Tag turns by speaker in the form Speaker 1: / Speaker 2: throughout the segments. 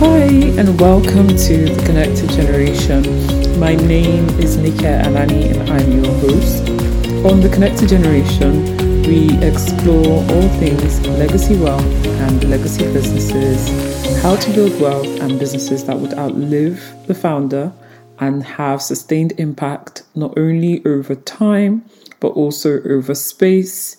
Speaker 1: Hi, and welcome to The Connected Generation. My name is Nika Anani, and I'm your host. On The Connected Generation, we explore all things legacy wealth and legacy businesses, how to build wealth and businesses that would outlive the founder and have sustained impact not only over time but also over space.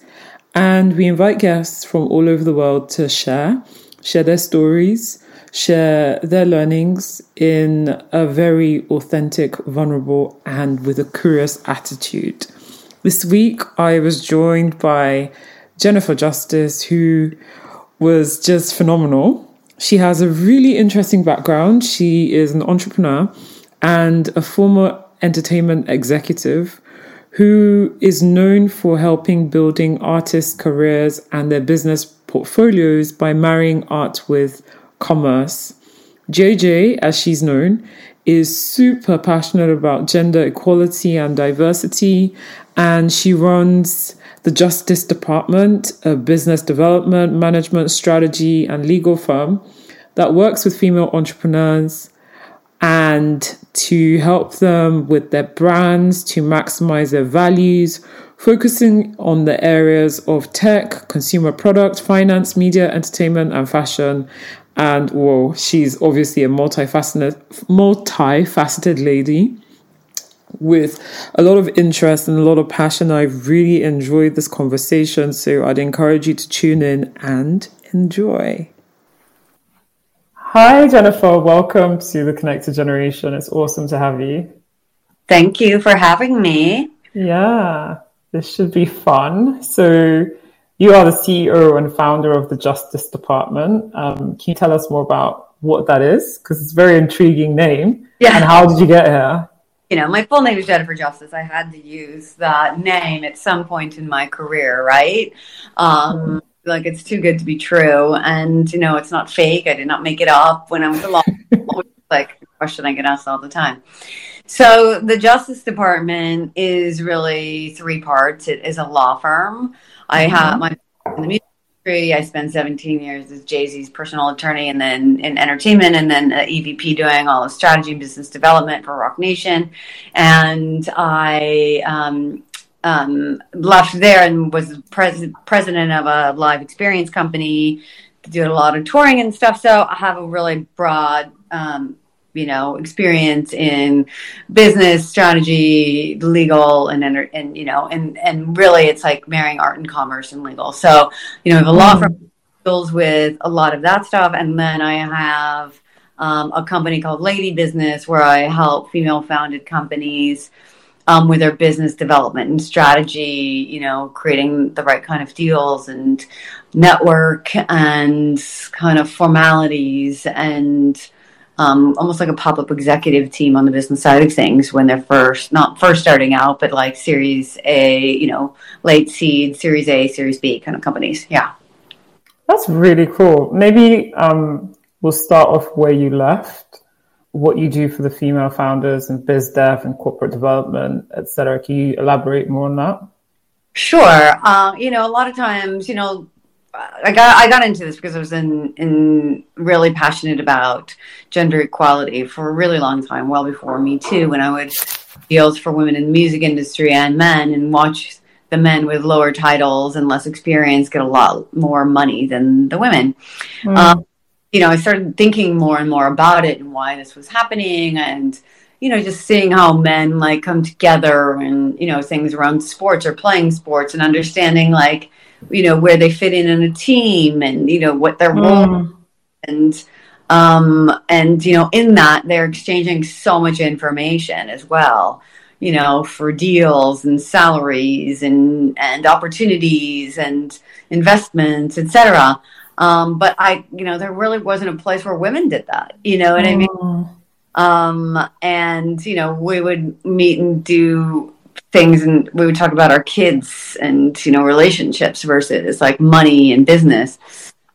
Speaker 1: And we invite guests from all over the world to share, share their stories share their learnings in a very authentic, vulnerable, and with a curious attitude. This week, I was joined by Jennifer Justice, who was just phenomenal. She has a really interesting background. She is an entrepreneur and a former entertainment executive who is known for helping building artists' careers and their business portfolios by marrying art with commerce. JJ, as she's known, is super passionate about gender equality and diversity, and she runs the Justice Department, a business development, management, strategy, and legal firm that works with female entrepreneurs and to help them with their brands to maximize their values, focusing on the areas of tech, consumer product, finance, media, entertainment, and fashion, and whoa, she's obviously a multifaceted, multifaceted lady with a lot of interest and a lot of passion. I really enjoyed this conversation, so I'd encourage you to tune in and enjoy. Hi, Jennifer. Welcome to the Connected Generation. It's awesome to have you.
Speaker 2: Thank you for having me.
Speaker 1: Yeah, this should be fun. So, you are the CEO and founder of the Justice Department. Um, can you tell us more about what that is? Because it's a very intriguing name. Yeah. And how did you get here?
Speaker 2: You know, my full name is Jennifer Justice. I had to use that name at some point in my career, right? Um, mm-hmm. Like it's too good to be true, and you know, it's not fake. I did not make it up when I was a law. like question I get asked all the time. So the Justice Department is really three parts. It is a law firm. I mm-hmm. have my in the music industry. I spent 17 years as Jay Z's personal attorney, and then in entertainment, and then EVP doing all the strategy and business development for Roc Nation. And I um, um, left there and was pres- president of a live experience company. Did a lot of touring and stuff, so I have a really broad um, you know experience in business strategy legal and and you know and and really it's like marrying art and commerce and legal so you know I have a law mm. firm deals with a lot of that stuff and then i have um, a company called lady business where i help female founded companies um, with their business development and strategy, you know, creating the right kind of deals and network and kind of formalities and um, almost like a pop-up executive team on the business side of things when they're first not first starting out but like series a you know late seed series a series b kind of companies. Yeah.
Speaker 1: That's really cool. Maybe um, we'll start off where you left what you do for the female founders and biz dev and corporate development etc can you elaborate more on that?
Speaker 2: Sure. Uh, you know, a lot of times, you know, I got I got into this because I was in in really passionate about gender equality for a really long time, well before Me Too, when I would deals for women in the music industry and men, and watch the men with lower titles and less experience get a lot more money than the women. Mm. Um, you know, I started thinking more and more about it and why this was happening, and you know, just seeing how men like come together and you know things around sports or playing sports and understanding like you know where they fit in in a team and you know what their mm. role and um and you know in that they're exchanging so much information as well you know for deals and salaries and and opportunities and investments etc um but i you know there really wasn't a place where women did that you know what mm. i mean mm. um and you know we would meet and do things and we would talk about our kids and you know relationships versus like money and business.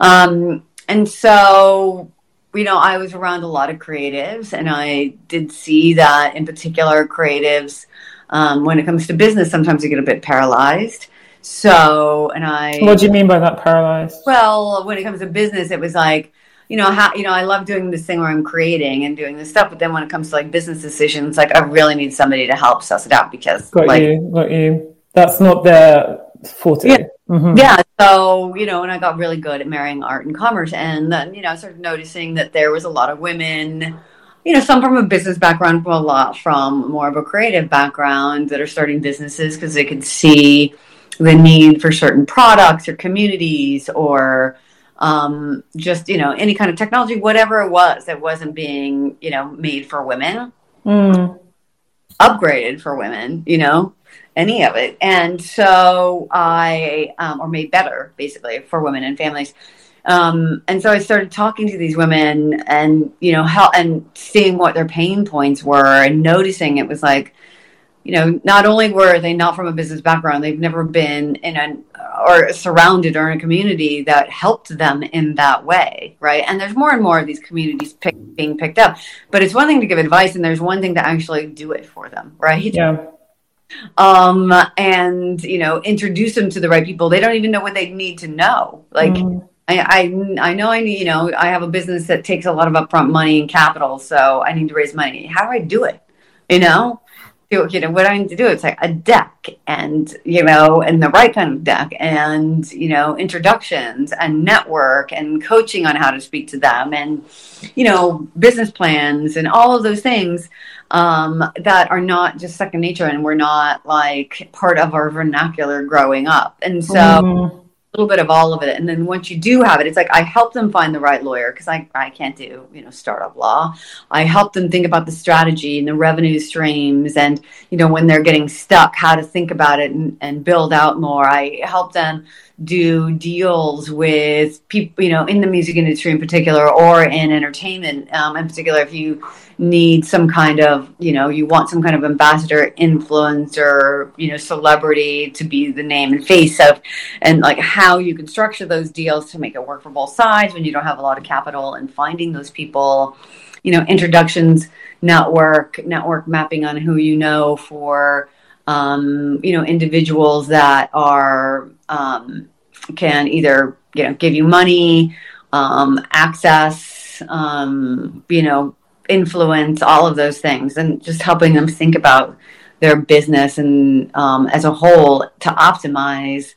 Speaker 2: Um, and so you know i was around a lot of creatives and i did see that in particular creatives um, when it comes to business sometimes they get a bit paralyzed. So and i
Speaker 1: what do you mean by that paralyzed?
Speaker 2: Well when it comes to business it was like you know how you know I love doing this thing where I'm creating and doing this stuff, but then when it comes to like business decisions, like I really need somebody to help suss it out because
Speaker 1: got
Speaker 2: like
Speaker 1: you, got you. That's not their forte.
Speaker 2: Yeah.
Speaker 1: Mhm.
Speaker 2: yeah, so you know, and I got really good at marrying art and commerce, and then you know, I started noticing that there was a lot of women. You know, some from a business background, from a lot from more of a creative background that are starting businesses because they could see the need for certain products or communities or um, just you know any kind of technology, whatever it was that wasn't being you know made for women,
Speaker 1: Mm.
Speaker 2: upgraded for women, you know, any of it. And so I, um, or made better basically for women and families. Um, and so I started talking to these women and, you know, how, and seeing what their pain points were and noticing it was like, you know, not only were they not from a business background, they've never been in an or surrounded or in a community that helped them in that way, right? And there's more and more of these communities pick, being picked up. But it's one thing to give advice, and there's one thing to actually do it for them, right?
Speaker 1: Yeah.
Speaker 2: Um, and you know, introduce them to the right people. They don't even know what they need to know. Like,
Speaker 1: Mm.
Speaker 2: I, I, I know I need, you know, I have a business that takes a lot of upfront money and capital, so I need to raise money. How do I do it? You know, you know what I need to do? It's like a deck, and you know, and the right kind of deck, and you know, introductions and network and coaching on how to speak to them, and you know, business plans and all of those things um, that are not just second nature, and we're not like part of our vernacular growing up, and so
Speaker 1: Mm.
Speaker 2: Little bit of all of it. And then once you do have it it's like i help them find the right lawyer because I, I can't do you know startup law. I help them think about the strategy and the revenue streams and you know when they're getting stuck how to think about it and, and build out more. I help them do deals with people you know in the music industry in particular or in entertainment um, in particular if you need some kind of you know you want some kind of ambassador influencer you know celebrity to be the name and face of and like how you can structure those deals to make it work for both sides when you don't have a lot of capital and finding those people. You know introductions network network mapping on who you know for um, you know individuals that are um, can either you know give you money um, access um, you know influence all of those things and just helping them think about their business and um, as a whole to optimize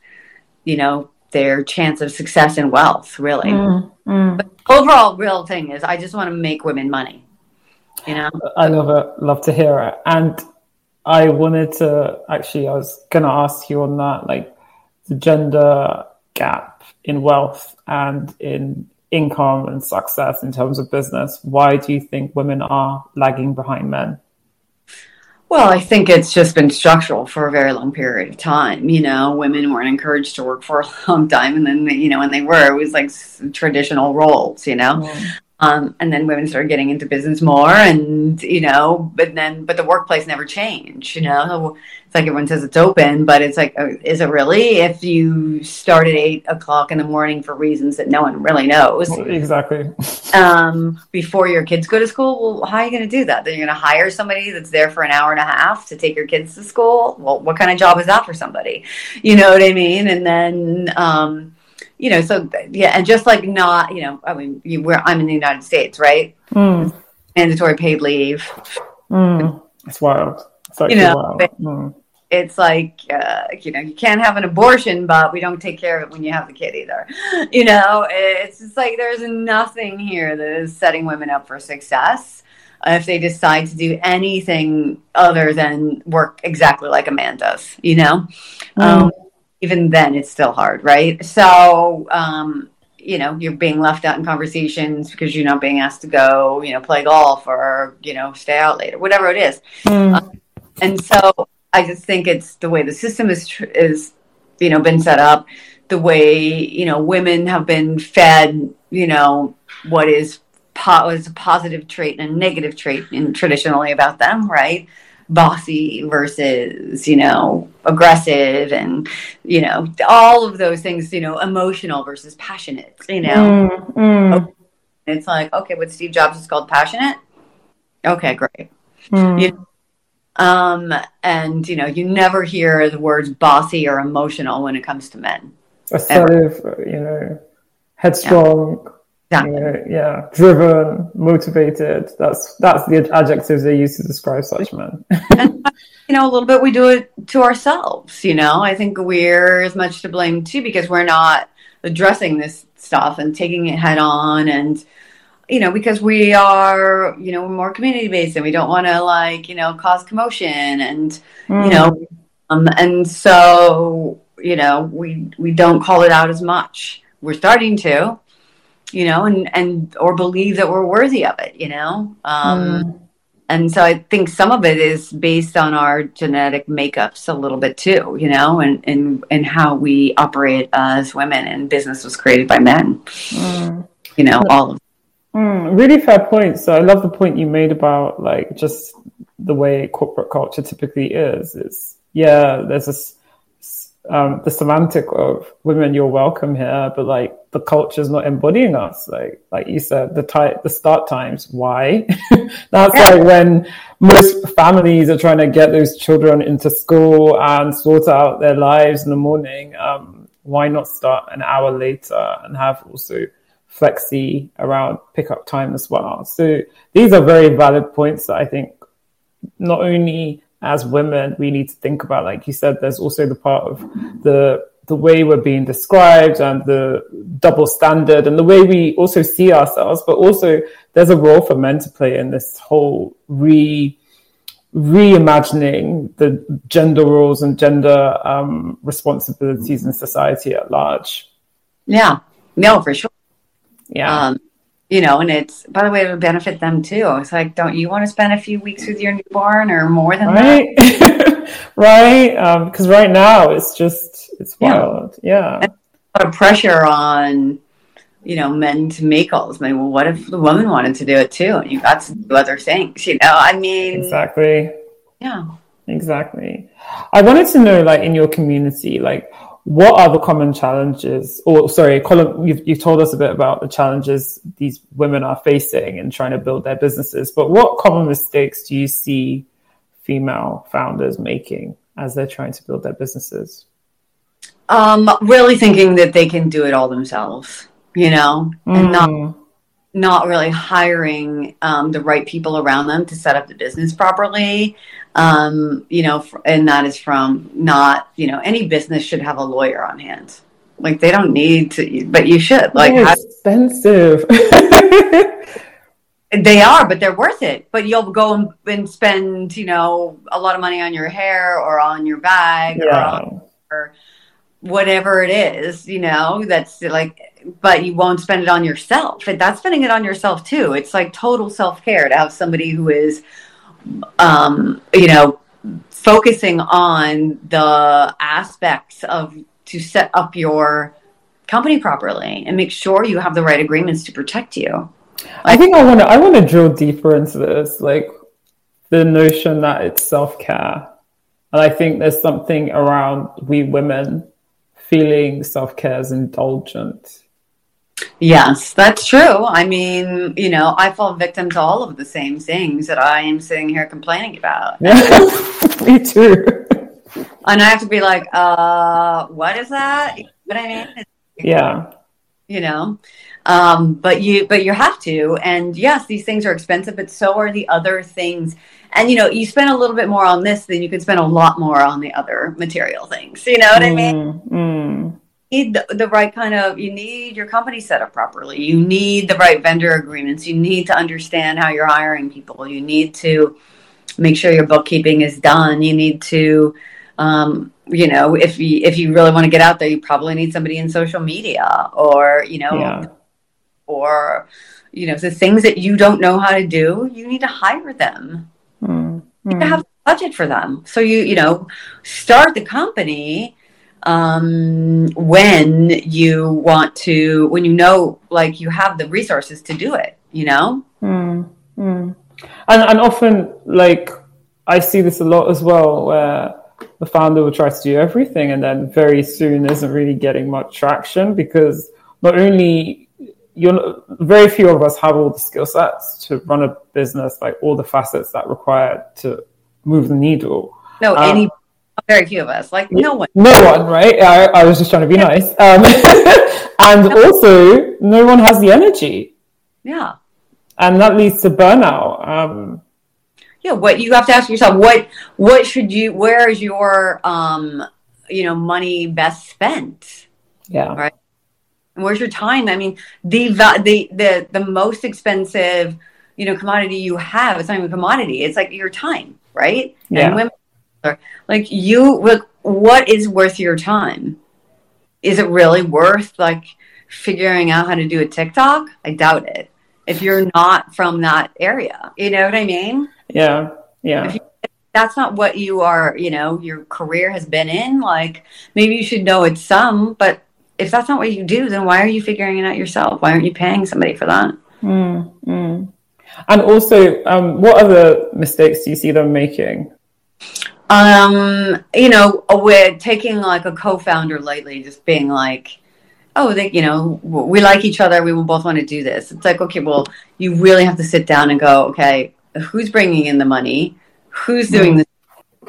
Speaker 2: you know their chance of success and wealth really
Speaker 1: Mm. Mm.
Speaker 2: overall real thing is i just want to make women money you know
Speaker 1: I love it. Love to hear it. And I wanted to actually, I was going to ask you on that, like the gender gap in wealth and in income and success in terms of business. Why do you think women are lagging behind men?
Speaker 2: Well, I think it's just been structural for a very long period of time. You know, women weren't encouraged to work for a long time, and then you know when they were, it was like traditional roles. You know,
Speaker 1: Mm.
Speaker 2: Um, and then women started getting into business more, and you know, but then but the workplace never changed. You know, it's like everyone says it's open, but it's like, uh, is it really? If you start at eight o'clock in the morning for reasons that no one really knows,
Speaker 1: Exactly.
Speaker 2: um, before your kids go to school, well, how are you going to do that? Then you're going to hire somebody that's there for an hour and a half to take your kids to school. Well, what kind of job is that for somebody? You know what I mean? And then, um, you know, so yeah, and just like not, you know, I mean, you, where I'm in the United States, right?
Speaker 1: Mm.
Speaker 2: Mandatory paid leave.
Speaker 1: Mm. It's wild. It's actually
Speaker 2: know,
Speaker 1: wild. Mm.
Speaker 2: It's like, uh, you know, you can't have an abortion, but we don't take care of it when you have the kid either. You know, it's just like there's nothing here that is setting women up for success if they decide to do anything other than work exactly like a man does, you know? Um, even then, it's still hard, right? So, um, you know, you're being left out in conversations because you're not being asked to go, you know, play golf or, you know, stay out later, whatever it is
Speaker 1: Mm.
Speaker 2: and so I just think it's the way the system is tr- is you know been set up, the way you know women have been fed, you know what is po- is a positive trait and a negative trait in traditionally about them, right? Bossy versus you know aggressive, and you know all of those things, you know emotional versus passionate, you know.
Speaker 1: Mm. Mm.
Speaker 2: It's like okay, what Steve Jobs is called passionate. Okay, great.
Speaker 1: Mm.
Speaker 2: You um, and you know, you never hear the words bossy or emotional when it comes to men.
Speaker 1: Assertive, you know, headstrong. Exactly. You know, yeah, driven, motivated. That's that's the adjectives they use to describe such men.
Speaker 2: and, you know, a little bit we do it to ourselves. You know, I think we're as much to blame too because we're not addressing this stuff and taking it head on and you know because we are you know more community based and we don't want to like you know cause commotion and mm. you know um, and so you know we we don't call it out as much we're starting to you know and and or believe that we're worthy of it you know um mm. and so i think some of it is based on our genetic makeups a little bit too you know and and and how we operate as women and business was created by men mm. you know all of
Speaker 1: Mm, really fair point. So I love the point you made about like just the way corporate culture typically is. Is yeah, there's this um, the semantic of women, you're welcome here, but like the culture is not embodying us. Like like you said, the time, the start times. Why? That's yeah. like when most families are trying to get those children into school and sort out their lives in the morning. Um, why not start an hour later and have also flexi around pickup time as well. So these are very valid points that I think not only as women we need to think about. Like you said, there's also the part of the the way we're being described and the double standard and the way we also see ourselves, but also there's a role for men to play in this whole re reimagining the gender roles and gender um, responsibilities in society at large.
Speaker 2: Yeah, no, for sure. Yeah. Um, you know, and it's by the way, it would benefit them too. It's like, don't you want to spend a few weeks with your newborn or more than
Speaker 1: right? that? right. Because um, right now it's just it's wild. Yeah. yeah.
Speaker 2: A lot of pressure on you know men to make all this money. Well, what if the woman wanted to do it too, and you got to do other things? You know, I mean,
Speaker 1: exactly.
Speaker 2: Yeah.
Speaker 1: Exactly. I wanted to know, like, in your community, like, what are the common challenges? Or sorry, Colin, you've, you've told us a bit about the challenges these women are facing in trying to build their businesses. But what common mistakes do you see female founders making as they're trying to build their businesses?
Speaker 2: Um, really thinking that they can do it all themselves, you know, mm. and not not really hiring um, the right people around them to set up the business properly. Um, you know, and that is from not, you know, any business should have a lawyer on hand. Like they don't need to, but you should. Like
Speaker 1: they're expensive.
Speaker 2: they are, but they're worth it. But you'll go and spend, you know, a lot of money on your hair or on your bag yeah. or, or whatever it is, you know, that's like but you won't spend it on yourself. And that's spending it on yourself too. It's like total self care to have somebody who is, um, you know, focusing on the aspects of to set up your company properly and make sure you have the right agreements to protect you.
Speaker 1: I think I want to I want to drill deeper into this, like the notion that it's self care, and I think there's something around we women feeling self care as indulgent
Speaker 2: Yes, that's true. I mean, you know, I fall victim to all of the same things that I am sitting here complaining about.
Speaker 1: Me too.
Speaker 2: And I have to be like, uh, what is that? What I mean?
Speaker 1: Yeah.
Speaker 2: You know, um, but you, but you have to. And yes, these things are expensive, but so are the other things. And you know, you spend a little bit more on this, then you can spend a lot more on the other material things. You know what mm, I mean? Mm. Need the, right kind of you need your company set up properly you need the right vendor agreements you need to understand how you're hiring people you need to make sure your bookkeeping is done you need to um, you know if you if you really want to get out there you probably need somebody in social media or you know yeah. or you know the things that you don't know how to do you need to hire them mm. you mm. have a budget for them so you you know start the company um, when you want to, when you know, like you have the resources to do it, you know?
Speaker 1: Mm, mm. And, and often, like, I see this a lot as well, where the founder will try to do everything and then very soon isn't really getting much traction because not only you're very few of us have all the skill sets to run a business, like all the facets that require to move the needle.
Speaker 2: No, um, any very few of us, like no one.
Speaker 1: No one, right? I, I was just trying to be nice. Um, And also, no one has the energy.
Speaker 2: Yeah.
Speaker 1: And that leads to burnout. Um,
Speaker 2: yeah, what you have to ask yourself, what what should you where is your um you know money best spent?
Speaker 1: Yeah.
Speaker 2: Right. And where's your time? I mean, the the the the most expensive, you know, commodity you have, it's not even a commodity. It's like your time, right?
Speaker 1: Yeah.
Speaker 2: And women like you look what is worth your time? Is it really worth like figuring out how to do a TikTok? I doubt it. If you're not from that area. You know what I mean?
Speaker 1: Yeah. Yeah.
Speaker 2: You, that's not what you are, you know, your career has been in. Like maybe you should know it's some, but if that's not what you do, then why are you figuring it out yourself? Why aren't you paying somebody for that?
Speaker 1: Mm, mm. And also, um, what other mistakes do you see them making?
Speaker 2: Um, you know, we're taking like a co-founder lately, just being like, oh, they, you know, we like each other. We will both want to do this. It's like, okay, well, you really have to sit down and go, okay, who's bringing in the money? Who's doing mm. the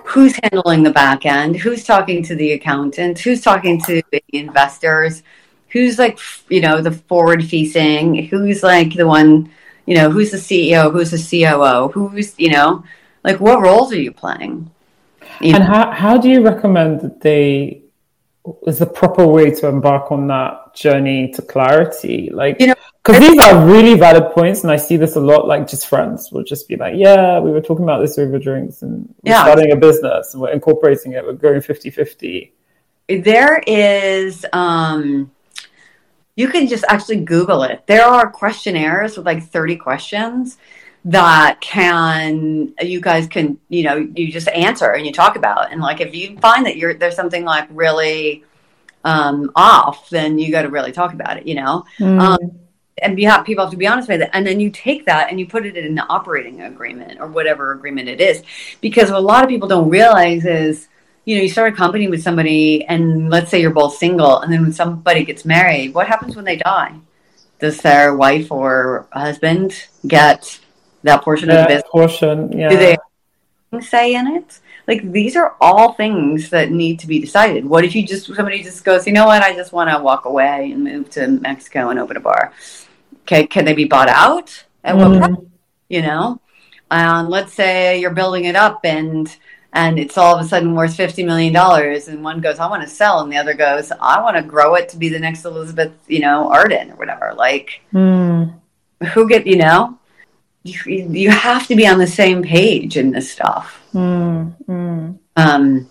Speaker 2: who's handling the back end, who's talking to the accountant, who's talking to the investors, who's like, you know, the forward facing, who's like the one, you know, who's the CEO, who's the COO, who's, you know, like what roles are you playing?
Speaker 1: You and know? how, how do you recommend that they is the proper way to embark on that journey to clarity? Like, you know, because these are really valid points, and I see this a lot. Like, just friends will just be like, "Yeah, we were talking about this over drinks, and we're yeah. starting a business, and we're incorporating it. We're going 50-50.
Speaker 2: There is, um, you can just actually Google it. There are questionnaires with like thirty questions that can you guys can you know you just answer and you talk about. And like if you find that you're there's something like really um off then you got to really talk about it you know? Mm. um and you have people have to be honest with it. And then you take that and you put it in the operating agreement or whatever agreement it is. Because what a lot of people don't realize is you know you start a company with somebody and let's say you're both single and then when somebody gets married what happens when they die? Does their wife or husband get that portion that of the business
Speaker 1: portion yeah
Speaker 2: do they say in it? Like these are all things that need to be decided. What if you just somebody just goes you know what? I just want to walk away and move to mexico and open a bar. Okay can they be bought out? At mm. what price? You know? Um, let's say you're building it up and and it's all of a sudden worth $50 million and one and one goes i want to sell and the other goes i want to grow it to be the next elizabeth you know arden or whatever. Like
Speaker 1: mm.
Speaker 2: who get you know you, you have to be on the same page in this stuff.
Speaker 1: Mm, mm.
Speaker 2: Um,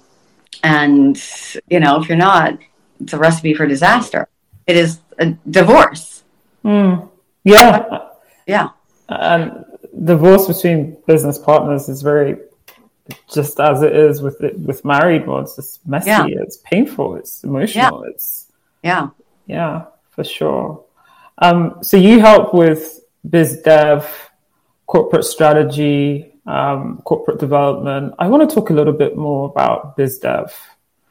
Speaker 2: and you know, if you're not, it's a recipe for disaster. It is a divorce.
Speaker 1: Mm. Yeah,
Speaker 2: yeah.
Speaker 1: And divorce between business partners is very just as it is with it, with married ones. It's messy. Yeah. It's painful. It's emotional.
Speaker 2: Yeah.
Speaker 1: It's
Speaker 2: yeah,
Speaker 1: yeah, for sure. Um, so you help with biz dev corporate strategy, um, corporate development. I want to talk a little bit more about biz dev.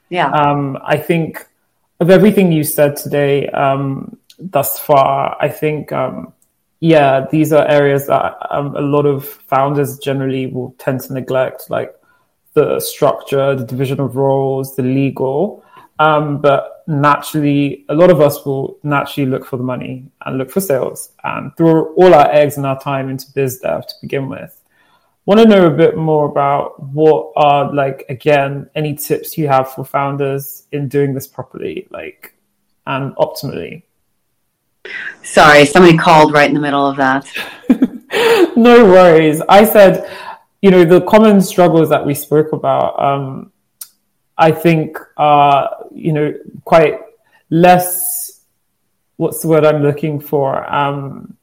Speaker 2: Yeah.
Speaker 1: Um, I think of everything you said today um, thus far, I think, um, yeah, these are areas that um, a lot of founders generally will tend to neglect, like the structure, the division of roles, the legal. Um, but naturally, a lot of us will naturally look for the money and look for sales and throw all our eggs and our time into biz dev to begin with. Want to know a bit more about what are like again any tips you have for founders in doing this properly, like and optimally.
Speaker 2: Sorry, somebody called right in the middle of that.
Speaker 1: no worries. I said, you know, the common struggles that we spoke about. Um, I think are, you know, quite less, what's the word I'm looking for? Um,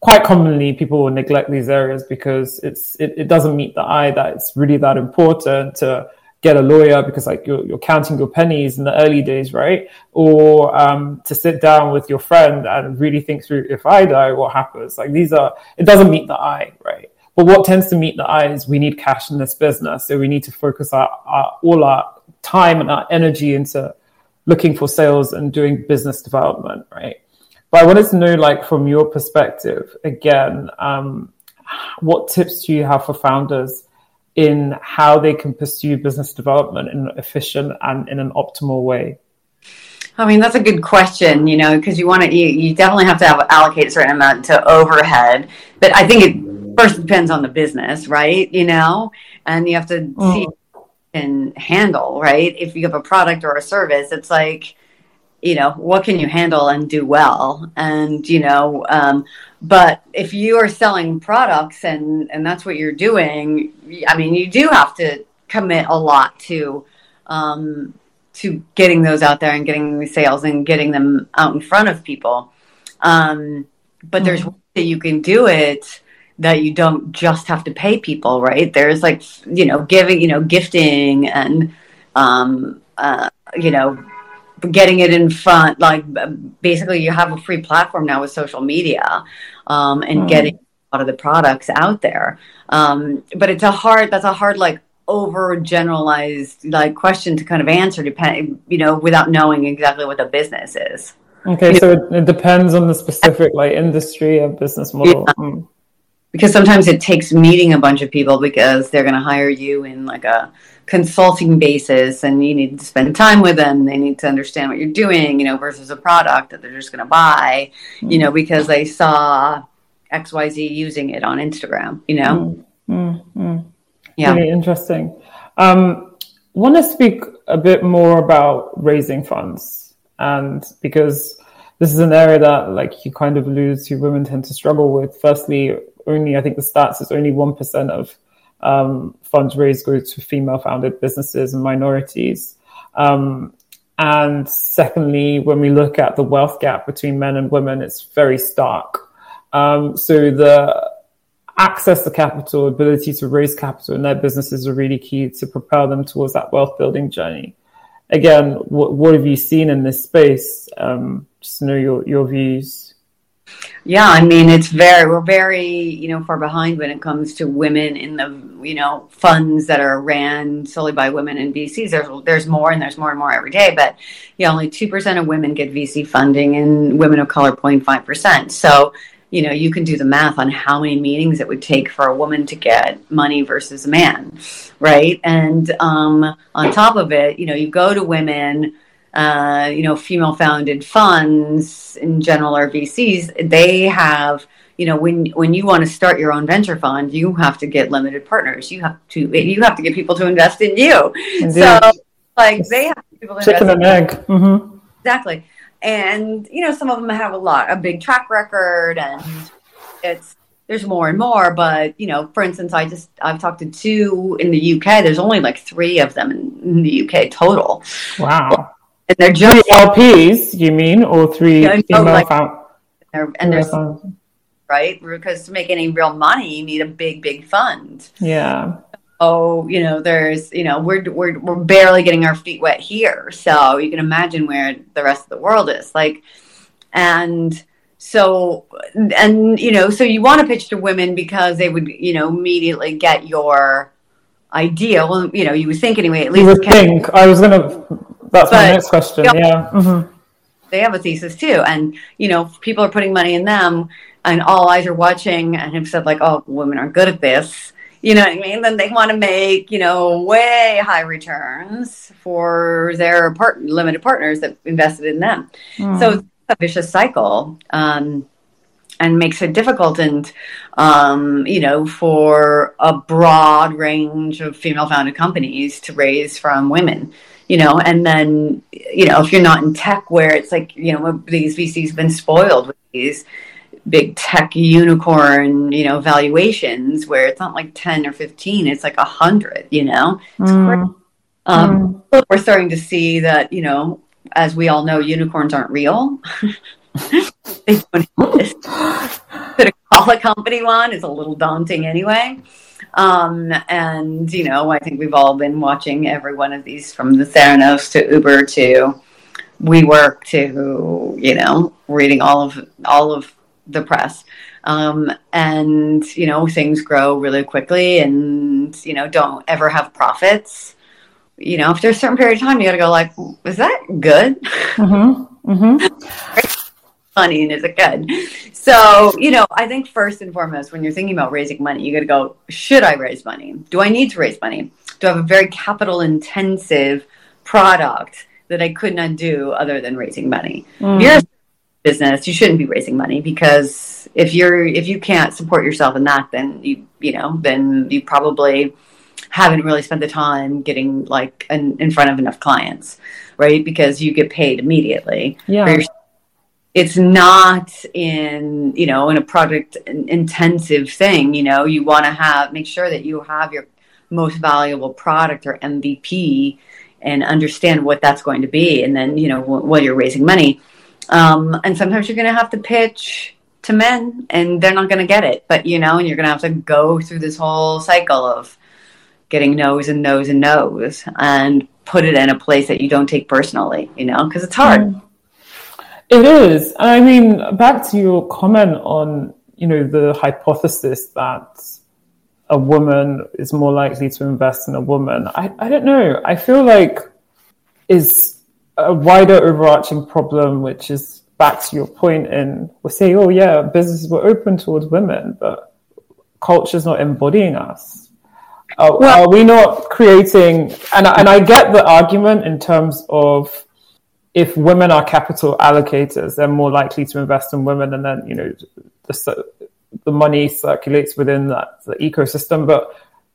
Speaker 1: quite commonly people will neglect these areas because it's, it, it doesn't meet the eye that it's really that important to get a lawyer because like you're, you're counting your pennies in the early days, right? Or um, to sit down with your friend and really think through if I die, what happens? Like these are, it doesn't meet the eye, right? But what tends to meet the eye is we need cash in this business. So we need to focus our, our all our time and our energy into looking for sales and doing business development, right? But I wanted to know, like, from your perspective, again, um, what tips do you have for founders in how they can pursue business development in an efficient and in an optimal way?
Speaker 2: I mean, that's a good question, you know, because you want to, you, you definitely have to have allocate a certain amount to overhead. But I think it first depends on the business, right? You know, and you have to mm. see can handle, right? If you have a product or a service, it's like, you know, what can you handle and do well? And, you know, um, but if you are selling products and, and that's what you're doing, I mean, you do have to commit a lot to, um, to getting those out there and getting the sales and getting them out in front of people. Um, but mm-hmm. there's ways that you can do it that you don't just have to pay people, right? There's like, you know, giving, you know, gifting and, um, uh, you know, getting it in front. Like basically, you have a free platform now with social media um, and mm. getting a lot of the products out there. Um, but it's a hard, that's a hard, like, over generalized like question to kind of answer depend you know without knowing exactly what the business is
Speaker 1: okay so it, it, depends on the specific like industry and business model yeah. mm
Speaker 2: because sometimes it takes meeting a bunch of people because they're going to hire you in like a consulting basis and you need to spend time with them. They need to understand what you're doing you know versus a product that they're just going to buy mm-hmm. you know because they saw xyz using it on instagram you know?
Speaker 1: Mm-hmm. yeah. Really interesting. Um want to speak a bit more about raising funds and because this is an area that like you kind of lose to women tend to struggle with. Firstly only, I think the stats is only 1% of um, funds raised go to female founded businesses and minorities. Um, and secondly, when we look at the wealth gap between men and women, it's very stark. Um, so the access to capital, ability to raise capital in their businesses are really key to propel them towards that wealth building journey. Again, what, what have you seen in this space? Um, just know your, your views.
Speaker 2: Yeah, I mean, it's very, we're very, you know, far behind when it comes to women in the, you know, funds that are ran solely by women in VCs. There's, there's more and there's more and more every day, but yeah, only 2% of women get VC funding and women of color 0.5%. So, you know, you can do the math on how many meetings it would take for a woman to get money versus a man, right? And um, on top of it, you know, you go to women, uh, you know, female founded funds in general or VCs, they have, you know, when when you want to start your own venture fund, you have to get limited partners. You have to you have to get people to invest in you. Indeed. So like they have people to
Speaker 1: chicken and egg. Mm-hmm.
Speaker 2: Exactly. And you know, some of them have a lot, a big track record, and it's there's more and more. But you know, for instance, I just I've talked to two in the UK. There's only like three of them in, in the UK total.
Speaker 1: Wow
Speaker 2: and they're
Speaker 1: just three LPs. You mean or three female like, found-
Speaker 2: and there's right because to make any real money, you need a big, big fund.
Speaker 1: Yeah.
Speaker 2: Oh, you know, there's, you know, we're we're we're barely getting our feet wet here, so you can imagine where the rest of the world is. Like, and so and you know, so you want to pitch to women because they would, you know, immediately get your idea. Well, you know, you would think anyway. At least
Speaker 1: you would think. I was gonna that's but, my next question. yeah. Mm-hmm.
Speaker 2: They have a thesis too. And, you know, people are putting money in them and all eyes are watching and have said, like, oh, women are good at this. You know what I mean? Then they want to make, you know, way high returns for their part- limited partners that invested in them. Mm. So it's a vicious cycle. Um, and makes it difficult and um, you know for a broad range of female founded companies to raise from women you know, and then, you know, if you're not in tech where it's like, you know, these VCs have been spoiled with these big tech unicorn, you know, valuations where it's not like 10 or 15, it's like a hundred, you know, mm. Um, mm. we're starting to see that, you know, as we all know, unicorns aren't real. they don't exist. To call a company one is a little daunting anyway. Um, and, you know, I think we've all been watching every one of these from the Theranos to Uber to WeWork to, you know, reading all of, all of the press. Um, and, you know, things grow really quickly and, you know, don't ever have profits. You know, after a certain period of time, you got to go like, is that good? Mm-hmm. Mm-hmm. funny and is it good? So, you know, I think first and foremost, when you're thinking about raising money, you got to go, should I raise money? Do I need to raise money? Do I have a very capital intensive product that I could not do other than raising money. Mm. If you're a business, you shouldn't be raising money because if you're if you can't support yourself in that, then you you know then you probably haven't really spent the time getting like an, in front of enough clients, right? Because you get paid immediately.
Speaker 1: Yeah.
Speaker 2: It's not in you know in a product intensive thing. You know you want to have make sure that you have your most valuable product or MVP and understand what that's going to be, and then you know while you're raising money. Um, and sometimes you're going to have to pitch to men and they're not going to get it but you know and you're going to have to go through this whole cycle of getting no's and no's and no's and put it in a place that you don't take personally, you know, because it's hard. Mm.
Speaker 1: It is. I mean, back to your comment on, you know, the hypothesis that a woman is more likely to invest in a woman. I, I don't know. I feel like is a wider overarching problem, which is back to your point in we say, oh yeah, businesses were open towards women, but culture's not embodying us. Are, well, are we not creating? And and I get the argument in terms of if women are capital allocators, they're more likely to invest in women, and then you know the the money circulates within that the ecosystem. But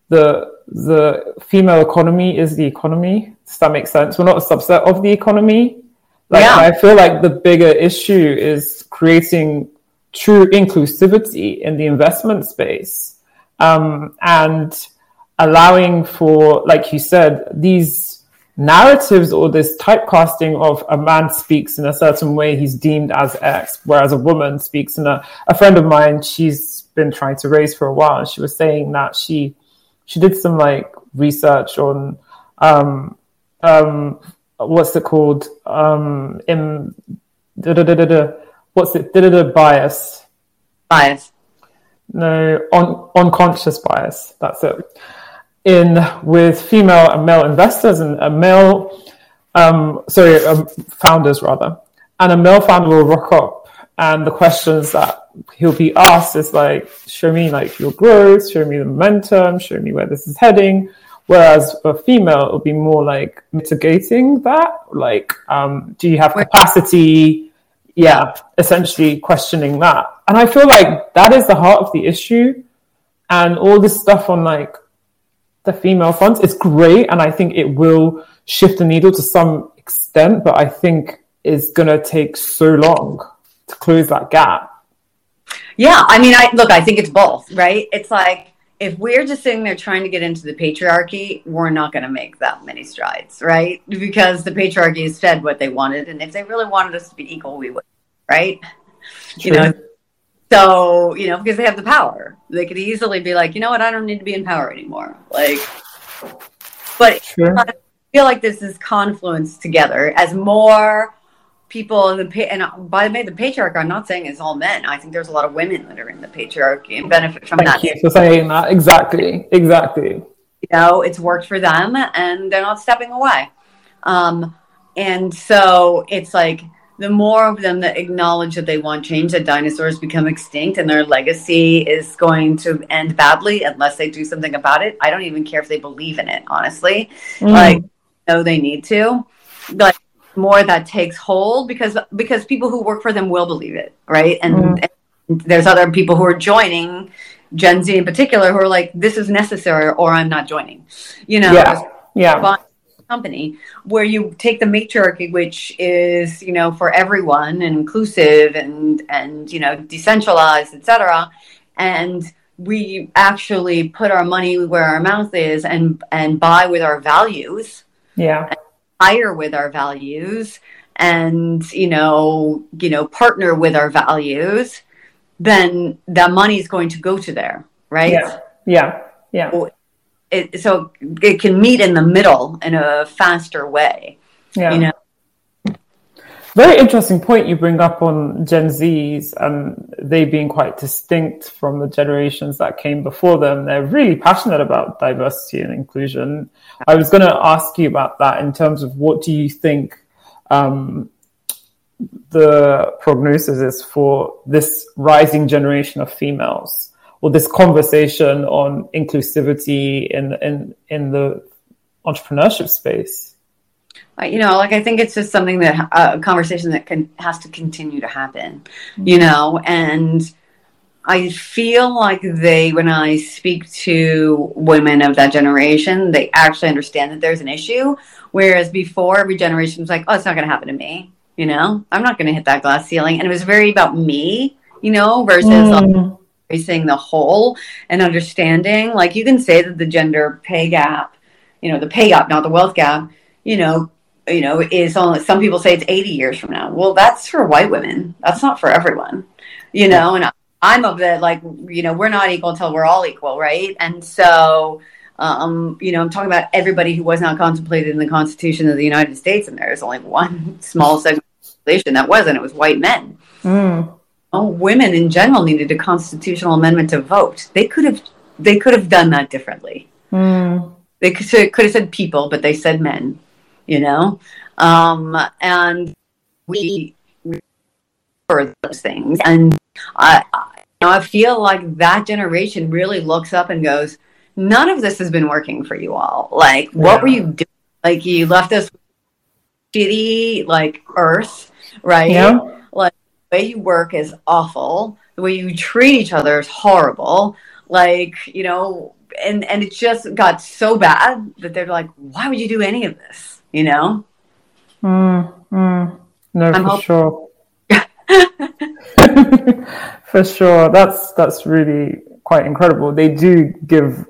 Speaker 1: the the female economy is the economy. Does that make sense? We're not a subset of the economy. Like yeah. I feel like the bigger issue is creating true inclusivity in the investment space. Um, and allowing for, like you said, these narratives or this typecasting of a man speaks in a certain way, he's deemed as X, whereas a woman speaks in a, a friend of mine, she's been trying to raise for a while. And she was saying that she, she did some like research on, um, um, what's it called? Um, in, da, da, da, da, da, what's it? Da, da, da, bias.
Speaker 2: Bias.
Speaker 1: No, on, unconscious bias. That's it in with female and male investors and a male, um, sorry, um, founders rather, and a male founder will rock up, and the questions that he'll be asked is like, show me like your growth, show me the momentum, show me where this is heading. Whereas a female, it'll be more like mitigating that, like, um, do you have capacity? Yeah, essentially questioning that. And I feel like that is the heart of the issue. And all this stuff on like the female fronts. It's great, and I think it will shift the needle to some extent, but I think it's going to take so long to close that gap.
Speaker 2: Yeah, I mean, I look. I think it's both, right? It's like if we're just sitting there trying to get into the patriarchy, we're not going to make that many strides, right? Because the patriarchy has fed what they wanted, and if they really wanted us to be equal, we would, right? True. You know, so, you know, because they have the power. They could easily be like, you know what, I don't need to be in power anymore. Like, but sure. I feel like this is confluence together as more people in the and by the way, the patriarchy. I'm not saying it's all men. I think there's a lot of women that are in the patriarchy and benefit from
Speaker 1: Thank
Speaker 2: that.
Speaker 1: Thank you for saying that. Exactly. Exactly.
Speaker 2: You know, it's worked for them, and they're not stepping away. Um, and so it's like the more of them that acknowledge that they want change, that dinosaurs become extinct and their legacy is going to end badly unless they do something about it. I don't even care if they believe in it, honestly. Mm. Like, no, they need to. Like, more that takes hold because because people who work for them will believe it, right? And, mm. and there's other people who are joining Gen Z in particular who are like, this is necessary or I'm not joining. You know,
Speaker 1: yeah. yeah
Speaker 2: company where you take the matriarchy which is you know for everyone and inclusive and and you know decentralized etc and we actually put our money where our mouth is and and buy with our values.
Speaker 1: Yeah.
Speaker 2: Hire with our values and you know you know partner with our values then that money is going to go to there right?
Speaker 1: Yeah. Yeah. Yeah
Speaker 2: it, so it can meet in the middle in a faster way.
Speaker 1: Yeah. You know? Very interesting point you bring up on Gen Zs and they being quite distinct from the generations that came before them. They're really passionate about diversity and inclusion. I was going to ask you about that in terms of what do you think um, the prognosis is for this rising generation of females? Or this conversation on inclusivity in in in the entrepreneurship space?
Speaker 2: you know, like I think it's just something that uh, a conversation that can has to continue to happen, mm-hmm. you know, and I feel like they, when I speak to women of that generation, they actually understand that there's an issue. Whereas before, every generation was like, oh, it's not going to happen to me. You know, I'm not going to hit that glass ceiling. And it was very about me, you know, versus mm. Embracing the whole and understanding. Like, you can say that the gender pay gap, you know, the pay gap, not the wealth gap, you know, you know, is only some people say it's 80 years from now. Well, that's for white women. That's not for everyone, you know, and I'm of the like, you know, we're not equal until we're all equal, right? And so, um, you know, I'm talking about everybody who was not contemplated in the Constitution of the United States, and there's only one small segment of the population that wasn't. It was white men. Mm. Oh, women in general needed a constitutional amendment to vote. They could have, they could have done that differently. Mm. They could, could have said people, but they said men. You know, um, and we for those things, and I, know, I feel like that generation really looks up and goes, none of this has been working for you all. Like, yeah. what were you doing? Like, you left us shitty, like, earth, right? Yeah. Like, way you work is awful. The way you treat each other is horrible. Like, you know, and, and it just got so bad that they're like, why would you do any of this? You know?
Speaker 1: Mm, mm. No, I'm for hoping- sure. For sure, that's that's really quite incredible. They do give.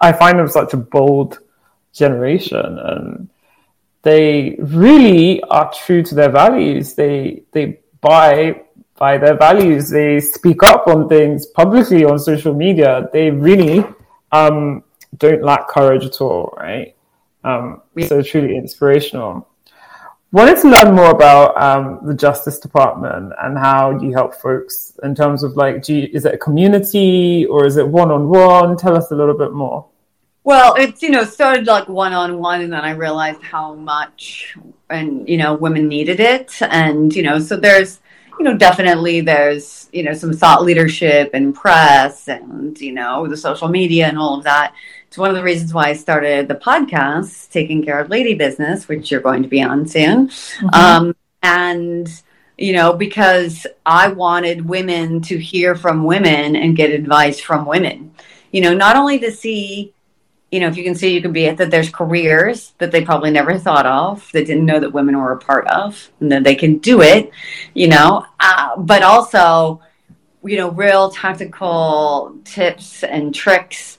Speaker 1: I find them such a bold generation, and they really are true to their values. They they buy by their values. They speak up on things publicly on social media. They really um, don't lack courage at all, right? Um, so truly inspirational wanted to learn more about um, the Justice Department and how you help folks in terms of like, you, is it a community or is it one on one? Tell us a little bit more.
Speaker 2: Well, it's you know started like one on one, and then I realized how much and you know women needed it, and you know so there's you know definitely there's you know some thought leadership and press and you know the social media and all of that it's one of the reasons why I started the podcast, Taking Care of Lady Business, which you're going to be on soon. Mm-hmm. Um, and, you know, because I wanted women to hear from women and get advice from women. You know, not only to see, you know, if you can see, you can be it, that there's careers that they probably never thought of, that didn't know that women were a part of, and that they can do it, you know, uh, but also, you know, real tactical tips and tricks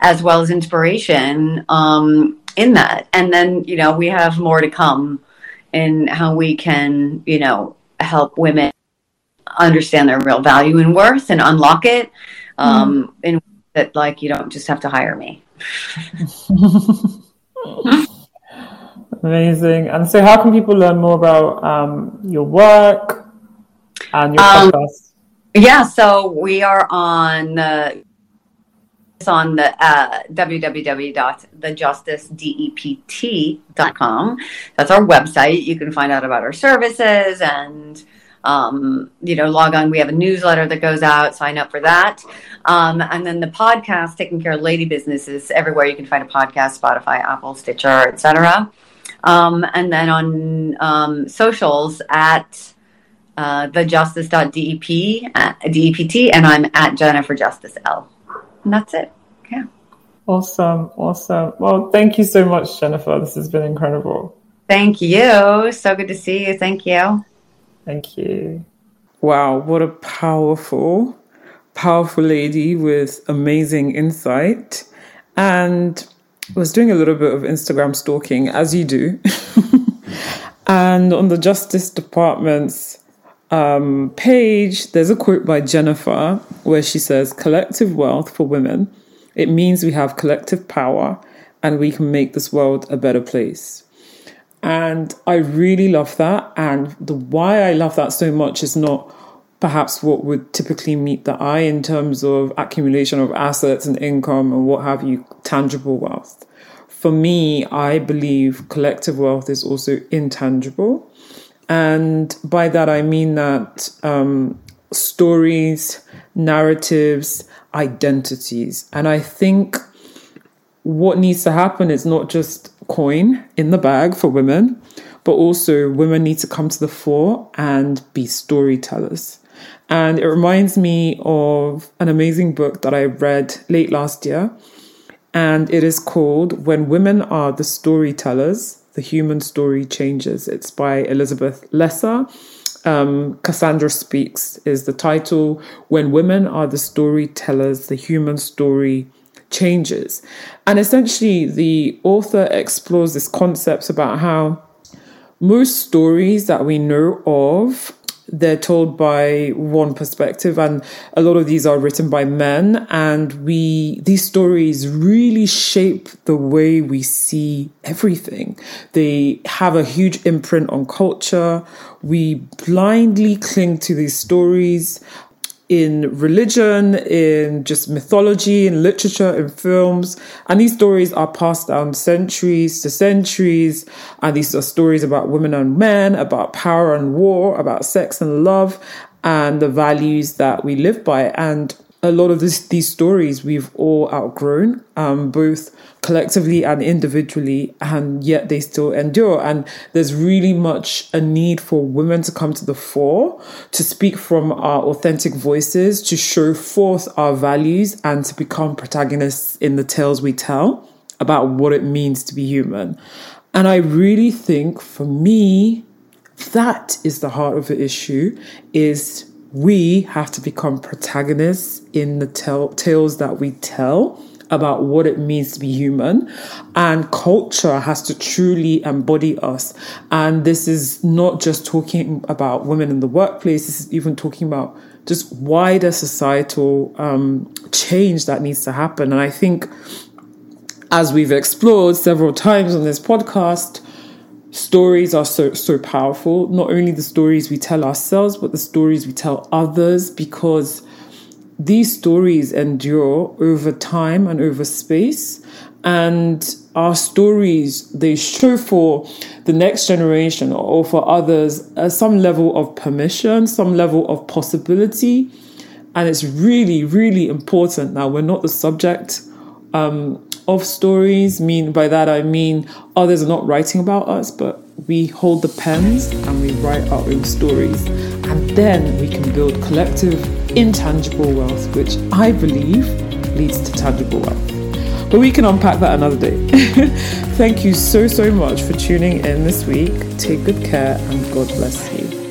Speaker 2: as well as inspiration um, in that. And then, you know, we have more to come in how we can, you know, help women understand their real value and worth and unlock it. Um, mm. In that, like, you don't just have to hire me.
Speaker 1: Amazing. And so, how can people learn more about um, your work and your um, podcast?
Speaker 2: Yeah, so we are on the on the uh, www.thejusticedept.com. That's our website. You can find out about our services and um, you know, log on. We have a newsletter that goes out. Sign up for that. Um, and then the podcast, taking care of lady businesses, everywhere you can find a podcast: Spotify, Apple, Stitcher, etc. Um, and then on um, socials at uh, thejustice.dep, uh, DEPT, and I'm at Jennifer Justice L. And that's it. Yeah.
Speaker 1: Awesome. Awesome. Well, thank you so much, Jennifer. This has been incredible.
Speaker 2: Thank you. So good to see you. Thank you.
Speaker 1: Thank you. Wow, what a powerful, powerful lady with amazing insight. And I was doing a little bit of Instagram stalking, as you do. and on the Justice Department's um, page, there's a quote by Jennifer where she says, Collective wealth for women. It means we have collective power and we can make this world a better place. And I really love that. And the why I love that so much is not perhaps what would typically meet the eye in terms of accumulation of assets and income and what have you, tangible wealth. For me, I believe collective wealth is also intangible. And by that, I mean that um, stories, narratives, identities. And I think what needs to happen is not just coin in the bag for women, but also women need to come to the fore and be storytellers. And it reminds me of an amazing book that I read late last year. And it is called When Women Are the Storytellers, The Human Story Changes. It's by Elizabeth Lesser. Um, Cassandra Speaks is the title. When Women Are the Storytellers, The Human Story Changes. And essentially, the author explores this concept about how most stories that we know of they're told by one perspective and a lot of these are written by men and we these stories really shape the way we see everything they have a huge imprint on culture we blindly cling to these stories in religion, in just mythology, in literature, in films. And these stories are passed down centuries to centuries. And these are stories about women and men, about power and war, about sex and love, and the values that we live by. And a lot of this, these stories we've all outgrown, um, both collectively and individually, and yet they still endure. And there's really much a need for women to come to the fore, to speak from our authentic voices, to show forth our values, and to become protagonists in the tales we tell about what it means to be human. And I really think for me, that is the heart of the issue is we have to become protagonists in the tell- tales that we tell about what it means to be human. And culture has to truly embody us. And this is not just talking about women in the workplace. This is even talking about just wider societal um, change that needs to happen. And i think as we've explored several times on this podcast stories are so so powerful. Not only the stories we tell ourselves but the stories we tell others because these stories endure over time and over space and our stories they show for the next generation or for others uh, some level of permission some level of possibility. And it's really really important. Now we're not the subject um, of stories. Mean by that I mean others are not writing about us, but we hold the pens and we write our own stories, and then we can build collective, intangible wealth, which I believe leads to tangible wealth. But we can unpack that another day. Thank you so, so much for tuning in this week. Take good care and God bless you.